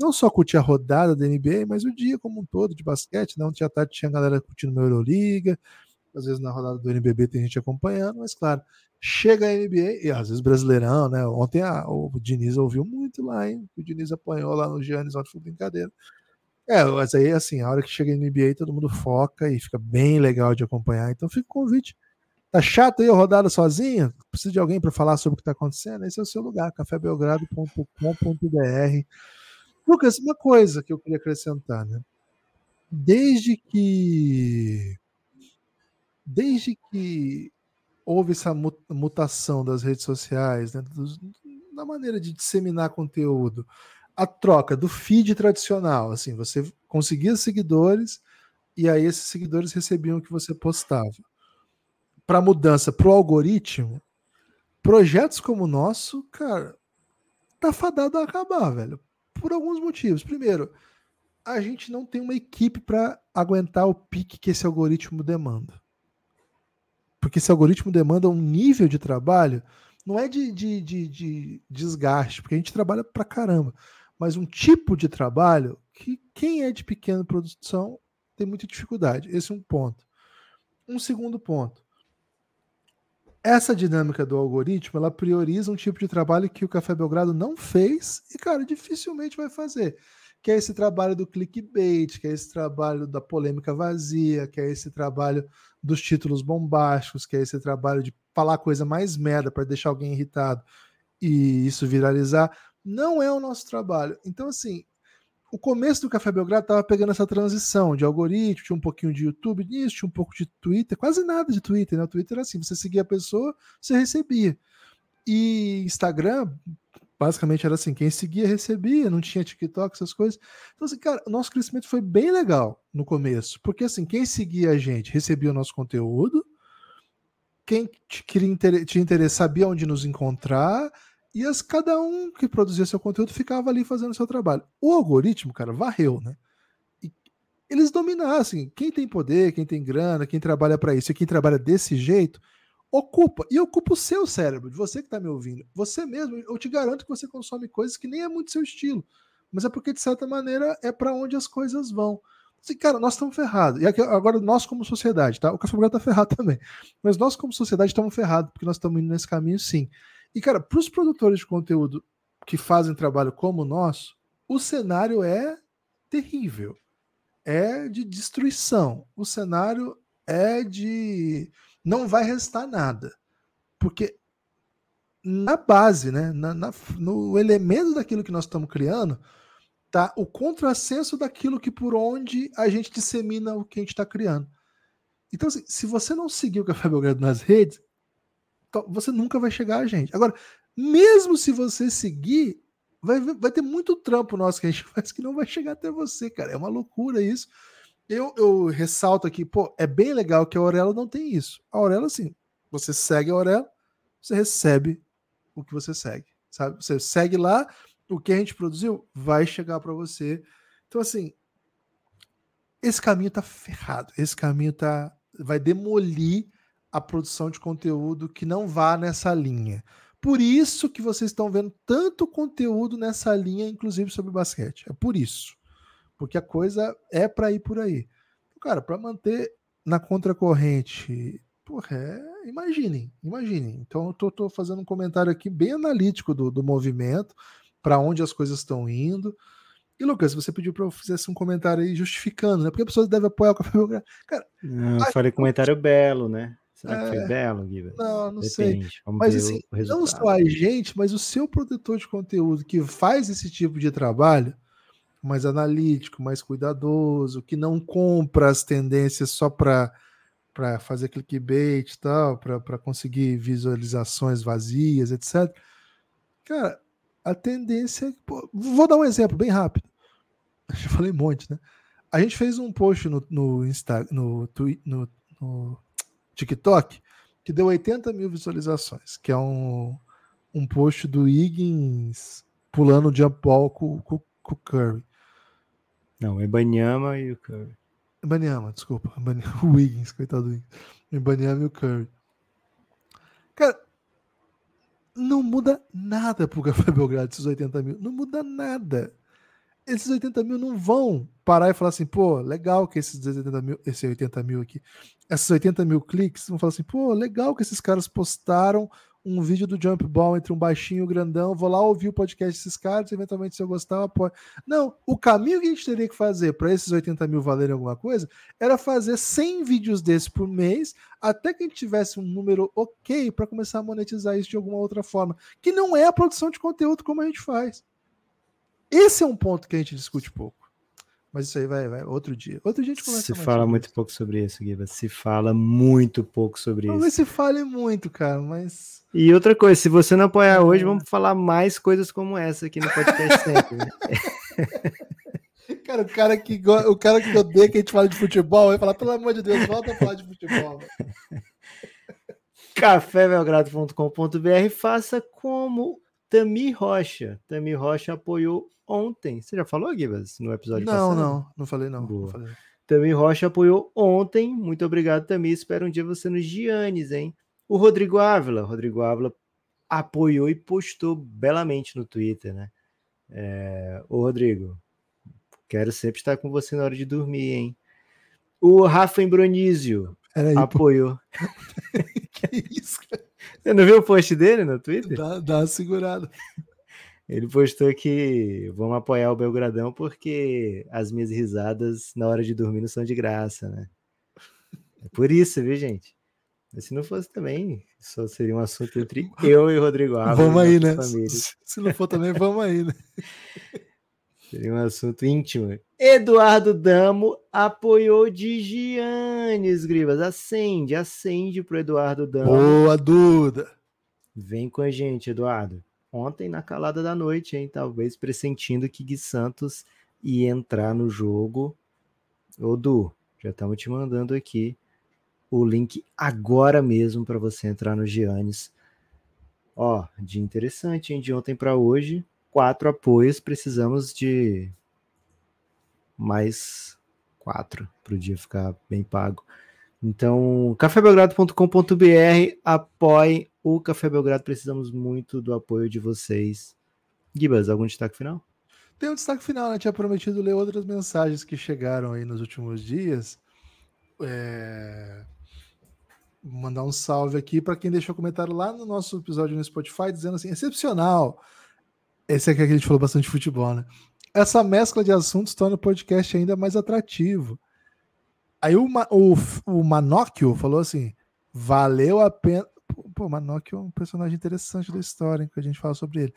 não só curtir a rodada da NBA, mas o dia como um todo de basquete. Né? Ontem à tarde tinha galera curtindo uma Euroliga, às vezes na rodada do NBB tem gente acompanhando, mas claro, chega a NBA, e às vezes Brasileirão, né? Ontem a, o Diniz ouviu muito lá, hein? O Diniz apanhou lá no Giannis, ontem foi brincadeira. É, mas aí, assim, a hora que chega a NBA, todo mundo foca e fica bem legal de acompanhar. Então fica o convite. Tá chato aí a rodada sozinho? Precisa de alguém para falar sobre o que está acontecendo? Esse é o seu lugar, cafébelgrado.com.br. Lucas, uma coisa que eu queria acrescentar, né? Desde que desde que houve essa mutação das redes sociais, né, na maneira de disseminar conteúdo, a troca do feed tradicional, assim, você conseguia seguidores e aí esses seguidores recebiam o que você postava. Para mudança para o algoritmo, projetos como o nosso, cara, tá fadado a acabar, velho por alguns motivos. Primeiro, a gente não tem uma equipe para aguentar o pique que esse algoritmo demanda. Porque esse algoritmo demanda um nível de trabalho, não é de, de, de, de desgaste, porque a gente trabalha para caramba, mas um tipo de trabalho que quem é de pequena produção tem muita dificuldade. Esse é um ponto. Um segundo ponto essa dinâmica do algoritmo, ela prioriza um tipo de trabalho que o Café Belgrado não fez e, cara, dificilmente vai fazer. que é esse trabalho do clickbait, que é esse trabalho da polêmica vazia, que é esse trabalho dos títulos bombásticos, que é esse trabalho de falar coisa mais merda para deixar alguém irritado e isso viralizar. Não é o nosso trabalho. Então, assim, o começo do Café Belgrado estava pegando essa transição de algoritmo, tinha um pouquinho de YouTube nisso, tinha um pouco de Twitter, quase nada de Twitter, né? O Twitter era assim, você seguia a pessoa, você recebia. E Instagram, basicamente era assim, quem seguia recebia, não tinha TikTok, essas coisas. Então, assim, cara, o nosso crescimento foi bem legal no começo, porque assim, quem seguia a gente recebia o nosso conteúdo, quem queria tinha interesse sabia onde nos encontrar, e as, cada um que produzia seu conteúdo ficava ali fazendo seu trabalho. O algoritmo, cara, varreu, né? E eles dominaram, assim, quem tem poder, quem tem grana, quem trabalha para isso e quem trabalha desse jeito, ocupa. E ocupa o seu cérebro, de você que está me ouvindo. Você mesmo, eu te garanto que você consome coisas que nem é muito seu estilo. Mas é porque, de certa maneira, é para onde as coisas vão. Assim, cara, nós estamos ferrados. E agora, nós como sociedade, tá? O Café Belgrado tá ferrado também. Mas nós como sociedade estamos ferrados, porque nós estamos indo nesse caminho, sim. E, cara, para os produtores de conteúdo que fazem trabalho como o nosso, o cenário é terrível. É de destruição. O cenário é de. Não vai restar nada. Porque na base, né, na, na, no elemento daquilo que nós estamos criando, tá o contrassenso daquilo que por onde a gente dissemina o que a gente está criando. Então, assim, se você não seguir o Café Belgrado nas redes, você nunca vai chegar a gente. Agora, mesmo se você seguir, vai, vai ter muito trampo nosso que a gente faz que não vai chegar até você, cara. É uma loucura isso. Eu, eu ressalto aqui, pô, é bem legal que a Aurela não tem isso. A Aurela, assim, você segue a Aurela, você recebe o que você segue, sabe? Você segue lá, o que a gente produziu vai chegar para você. Então, assim, esse caminho tá ferrado. Esse caminho tá vai demolir a produção de conteúdo que não vá nessa linha. Por isso que vocês estão vendo tanto conteúdo nessa linha, inclusive sobre basquete. É por isso. Porque a coisa é para ir por aí. Cara, para manter na contracorrente, porra, é, imaginem, imaginem. Então eu tô, tô, fazendo um comentário aqui bem analítico do, do movimento, para onde as coisas estão indo. E Lucas, você pediu para eu fizesse um comentário aí justificando, né? Porque a pessoa deve apoiar o café. Cara, Não, eu falei comentário belo, né? Será que foi É, belo, Guilherme? não, não sei. Depende. Vamos Mas assim, não só a gente, mas o seu produtor de conteúdo que faz esse tipo de trabalho, mais analítico, mais cuidadoso, que não compra as tendências só para para fazer clickbait e tal, para conseguir visualizações vazias, etc. Cara, a tendência. pô, vou dar um exemplo bem rápido. Eu falei um monte, né? A gente fez um post no, no, Insta, no, no, no TikTok que deu 80 mil visualizações, que é um, um post do Higgins pulando o jump ball com, com, com o Curry. Não, o Ibanyama e o Curry. Ibanyama, desculpa. O Higgins, coitado do Higgins. O Ibanyama e o Curry. Cara, não muda nada pro Café Belgrado esses 80 mil. Não muda nada. Esses 80 mil não vão parar e falar assim, pô, legal que esses 80 mil, esse 80 mil aqui, esses 80 mil cliques, vão falar assim, pô, legal que esses caras postaram um vídeo do jump ball entre um baixinho e um grandão, vou lá ouvir o podcast desses caras, eventualmente se eu gostar, eu apoio. Não, o caminho que a gente teria que fazer para esses 80 mil valerem alguma coisa era fazer 100 vídeos desses por mês, até que a gente tivesse um número ok para começar a monetizar isso de alguma outra forma, que não é a produção de conteúdo como a gente faz. Esse é um ponto que a gente discute pouco. Mas isso aí vai, vai outro dia. Outro dia a gente conversa Se fala muito isso. pouco sobre isso, Guilherme. Se fala muito pouco sobre Talvez isso. se fale muito, cara, mas. E outra coisa, se você não apoiar hoje, É. vamos falar mais coisas como essa aqui no podcast sempre. né? Cara, o cara que, go- o cara que odeia que a gente fala de futebol vai falar, pelo amor de Deus, volta a falar de futebol. velho." cafébelgrado.com.br faça como Tami Rocha. Tami Rocha apoiou ontem. Você já falou, Gibas, no episódio Não, passado? não, não falei não. não Boa. falei. Tami Rocha apoiou ontem. Muito obrigado, Tami. Espero um dia você nos Giannis, hein? O Rodrigo Ávila. Rodrigo Ávila apoiou e postou belamente no Twitter, né? É... Ô, Rodrigo, quero sempre estar com você na hora de dormir, hein? O Rafa Embronísio apoiou. que isso, cara? Você não viu o post dele no Twitter? Dá, dá uma segurada. Ele postou que vamos apoiar o Belgradão porque as minhas risadas na hora de dormir não são de graça, né? É por isso, viu, gente? Mas se não fosse também, só seria um assunto entre eu e o Rodrigo Alves. Vamos aí, né? Famílias. Se não for também, vamos aí, né? Seria um assunto íntimo. Eduardo Damo apoiou de Giannis Grivas. Acende, acende pro Eduardo Damo. Boa, Duda! Vem com a gente, Eduardo. Ontem, na calada da noite, hein? Talvez pressentindo que Gui Santos ia entrar no jogo. Ô, Du, já estamos te mandando aqui o link agora mesmo para você entrar no Giannis. Ó, dia interessante, hein? De ontem para hoje, quatro apoios. Precisamos de mais quatro para o dia ficar bem pago. Então, cafébelgrado.com.br, apoie o Café Belgrado. Precisamos muito do apoio de vocês. Gibas, algum destaque final? Tem um destaque final, né? Tinha prometido ler outras mensagens que chegaram aí nos últimos dias. É... Mandar um salve aqui para quem deixou comentário lá no nosso episódio no Spotify, dizendo assim: excepcional. Esse aqui é que a gente falou bastante de futebol, né? Essa mescla de assuntos torna o podcast ainda mais atrativo. Aí o, o, o Manóquio falou assim: valeu a pena. Pô, Manóquio é um personagem interessante da história, hein, que a gente fala sobre ele.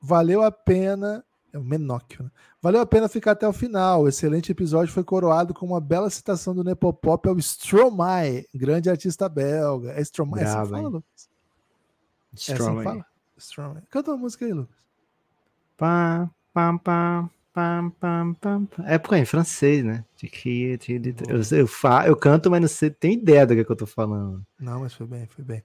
Valeu a pena é o Menóquio, né? Valeu a pena ficar até o final. O excelente episódio foi coroado com uma bela citação do Nepopop ao Stromae, grande artista belga. É Stromae? Brava, é assim fala, Lucas? Stromae. É assim fala? Stromae. Canta uma música aí, Lucas. Pá, pam, pam, pam, pam, pam. É porque é em francês, né? Eu, eu, eu, eu canto, mas não sei, tenho ideia do que, é que eu tô falando. Não, mas foi bem, foi bem.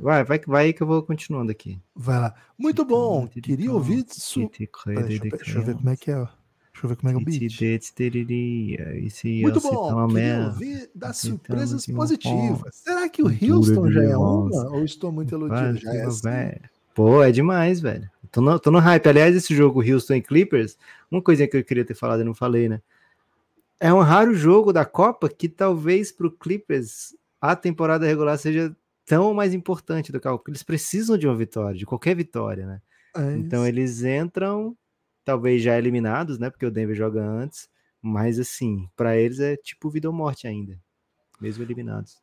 Vai, vai, vai que eu vou continuando aqui. Vai lá. Muito bom. Queria ouvir isso. Deixa, eu ver como é que é. Deixa eu ver como é que é o beat. Muito bom. Queria ouvir das surpresas positivas. Será que o Houston já é uma? Ou estou muito iludido? Já é assim? Pô, é demais, velho. Tô no, tô no hype. Aliás, esse jogo Houston e Clippers, uma coisinha que eu queria ter falado e não falei, né? É um raro jogo da Copa que talvez pro Clippers a temporada regular seja tão mais importante do que porque eles precisam de uma vitória, de qualquer vitória, né? É então eles entram, talvez já eliminados, né? Porque o Denver joga antes, mas assim, para eles é tipo vida ou morte ainda, mesmo eliminados.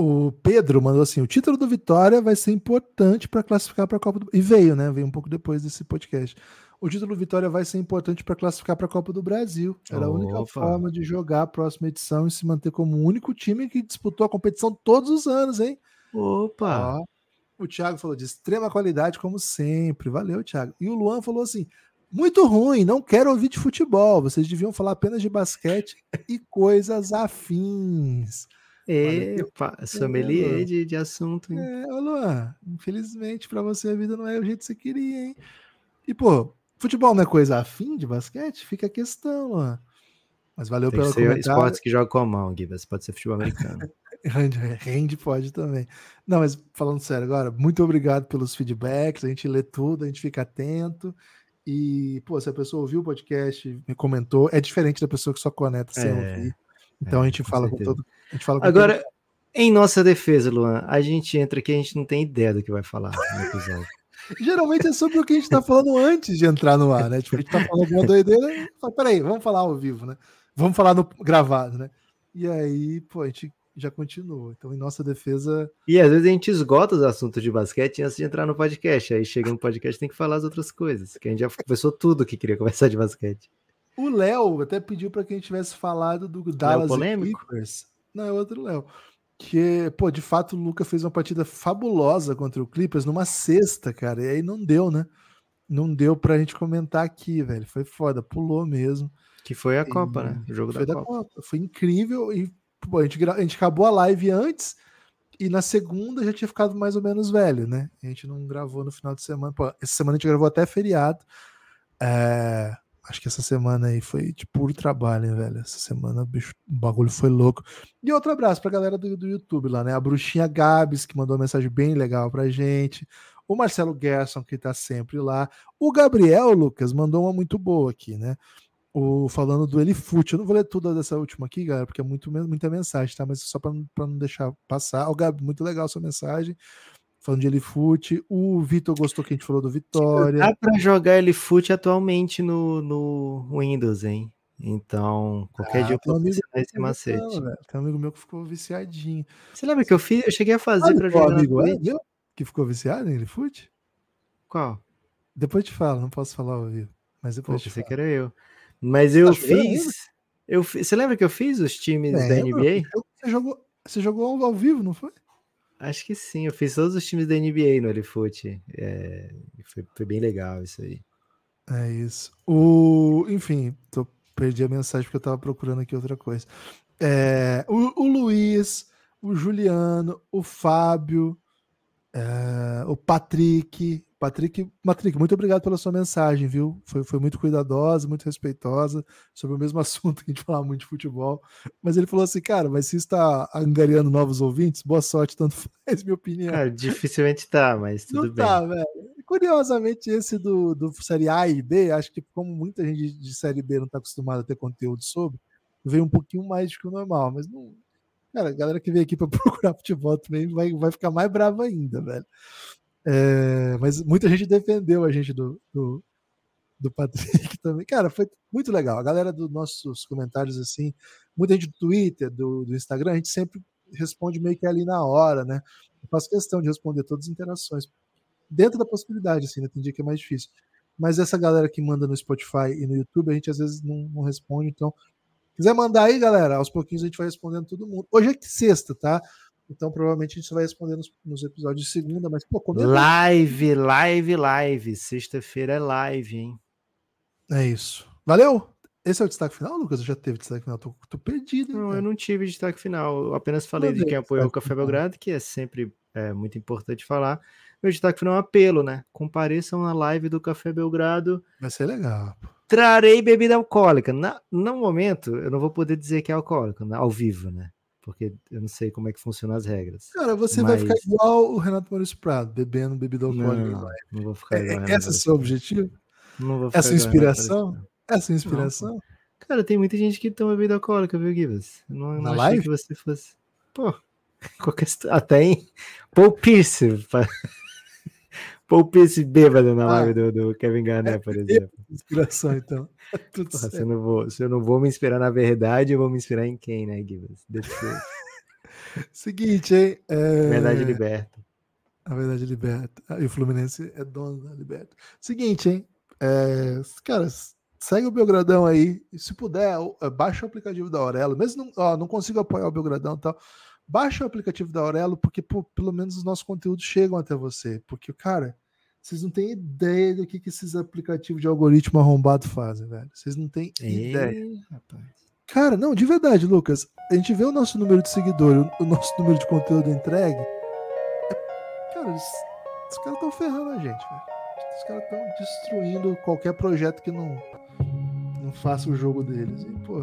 O Pedro mandou assim: o título do Vitória vai ser importante para classificar para a Copa do E veio, né? Veio um pouco depois desse podcast o título Vitória vai ser importante para classificar para a Copa do Brasil. Era Opa. a única forma de jogar a próxima edição e se manter como o único time que disputou a competição todos os anos, hein? Opa! Ó, o Thiago falou de extrema qualidade, como sempre. Valeu, Thiago. E o Luan falou assim: muito ruim, não quero ouvir de futebol. Vocês deviam falar apenas de basquete e coisas afins. Epa, sommelier de, de assunto. Hein? É, Luan, infelizmente para você a vida não é o jeito que você queria, hein? E, pô, Futebol não é coisa afim de basquete? Fica a questão, ó. Mas valeu pelo comentário. esportes que jogam com a mão, Gui. Pode ser futebol americano. Rende pode também. Não, mas falando sério agora, muito obrigado pelos feedbacks. A gente lê tudo, a gente fica atento. E, pô, se a pessoa ouviu o podcast, me comentou, é diferente da pessoa que só conecta sem é, ouvir. Então é, a gente fala com todo. A gente fala com Agora, todo... em nossa defesa, Luan, a gente entra aqui, a gente não tem ideia do que vai falar no episódio. Geralmente é sobre o que a gente tá falando antes de entrar no ar, né? Tipo, a gente tá falando alguma doideira, fala, peraí, vamos falar ao vivo, né? Vamos falar no gravado, né? E aí, pô, a gente já continua. Então, em nossa defesa. E às vezes a gente esgota os assuntos de basquete antes de entrar no podcast. Aí chega no podcast tem que falar as outras coisas, que a gente já conversou tudo que queria conversar de basquete. O Léo até pediu para que a gente tivesse falado do Dallas Clippers. Não, é outro Léo que, pô, de fato o Luca fez uma partida fabulosa contra o Clippers numa sexta, cara, e aí não deu, né? Não deu pra gente comentar aqui, velho. Foi foda, pulou mesmo. Que foi a Copa, né? O jogo da, da Copa. Copa. Foi incrível e pô, a, gente, a gente acabou a live antes e na segunda já tinha ficado mais ou menos velho, né? A gente não gravou no final de semana. Pô, essa semana a gente gravou até feriado. É, Acho que essa semana aí foi de puro trabalho, hein, velho. Essa semana bicho, o bagulho foi louco. E outro abraço pra galera do, do YouTube lá, né? A Bruxinha Gabs, que mandou uma mensagem bem legal pra gente. O Marcelo Gerson, que tá sempre lá. O Gabriel Lucas mandou uma muito boa aqui, né? O, falando do Elifute. Eu não vou ler tudo dessa última aqui, galera, porque é muito, muita mensagem, tá? Mas só para não deixar passar. O Gabi, muito legal sua mensagem. Falando de Elifute. O Vitor gostou que a gente falou do Vitória. Dá pra jogar Elifute atualmente no, no Windows, hein? Então, qualquer Ah, dia eu posso ensinar esse Não, macete. velho. Tem um amigo meu que ficou viciadinho. Você lembra que eu fiz? Eu cheguei a fazer pra qual jogar amigo é meu que ficou viciado em Elifute? Qual? Depois eu te falo, não posso falar ao vivo. Mas Pô, depois eu te pensei que era eu. Mas eu tá fiz. Eu fi- Você lembra que eu fiz os times da Lembro, NBA? Você jogou, você jogou ao vivo, não foi? Acho que sim, eu fiz todos os times da NBA no Elifute. É, e foi, foi bem legal isso aí. É isso. O, enfim, tô, perdi a mensagem porque eu tava procurando aqui outra coisa. É, o, o Luiz, o Juliano, o Fábio, é, o Patrick. Patrick, Patrick, muito obrigado pela sua mensagem, viu? Foi, foi muito cuidadosa, muito respeitosa sobre o mesmo assunto que a gente fala muito de futebol. Mas ele falou assim, cara, mas se está angariando novos ouvintes, boa sorte, tanto faz, minha opinião. Cara, dificilmente tá, mas tudo Não bem. tá, velho. Curiosamente, esse do, do Série A e B, acho que como muita gente de, Série B não tá acostumada a ter conteúdo sobre, veio um pouquinho mais do que o normal, mas não. Cara, a galera que veio aqui para procurar futebol também vai, vai ficar mais brava ainda, velho. É, mas muita gente defendeu a gente do, do, do Patrick também. Cara, foi muito legal. A galera dos nossos comentários, assim, muita gente do Twitter, do, do Instagram, a gente sempre responde meio que ali na hora, né? Eu faço questão de responder todas as interações. Dentro da possibilidade, assim, né? Tem dia que é mais difícil. Mas essa galera que manda no Spotify e no YouTube, a gente às vezes não, não responde. Então, quiser mandar aí, galera, aos pouquinhos a gente vai respondendo todo mundo. Hoje é que sexta, tá? Então, provavelmente a gente vai responder nos, nos episódios de segunda, mas, pô. Live, live, live. Sexta-feira é live, hein? É isso. Valeu! Esse é o destaque final, Lucas? Eu já teve destaque final? Tô, tô perdido. Não, eu cara? não tive destaque final. Eu apenas falei de quem apoiou o Café final. Belgrado, que é sempre é, muito importante falar. Meu destaque final é um apelo, né? Compareçam na live do Café Belgrado. Vai ser legal. Trarei bebida alcoólica. Na, no momento, eu não vou poder dizer que é alcoólico, né? ao vivo, né? Porque eu não sei como é que funcionam as regras. Cara, você vai ficar Mas- igual o Renato Maurício Prado, bebendo bebida alcoólica. Não, não vou ficar É, igual é, esse é o seu objetivo? Não vou ficar Essa Renato inspiração? Não. Essa inspiração? Cara, tem muita gente que toma bebida alcoólica, viu, Gibas? Não, Na não achei live? que você fosse. Pô, qualquer até em Paul Pierce. pa- Paul Pierce bêbado na Ah. live do, do Kevin Garnett, por exemplo. Inspiração, então. Tudo Porra, se, eu não vou, se eu não vou me inspirar na verdade, eu vou me inspirar em quem, né? Defesa. Seguinte, hein? é, Verdade liberta. A verdade liberta. Ah, E o Fluminense é dono da liberta. Seguinte, hein? É, cara, segue o Belgradão aí. E se puder, o- é, baixa o aplicativo da Aurelo. Mesmo não, ó, não consigo apoiar o Belgradão e tal. Baixa o aplicativo da Aurelo, porque pô, pelo menos os nossos conteúdos chegam até você. Porque, cara, vocês não têm ideia do que, que esses aplicativos de algoritmo arrombado fazem, velho. Vocês não têm ideia. Ei, rapaz. Cara, não, de verdade, Lucas. A gente vê o nosso número de seguidores, o, nosso número de conteúdo entregue. é- cara, eles, os caras estão ferrando a gente, velho. Os caras estão destruindo qualquer projeto que não, não faça o jogo deles. E, pô,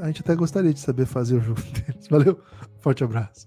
a gente até gostaria de saber fazer o jogo deles. Valeu, forte abraço.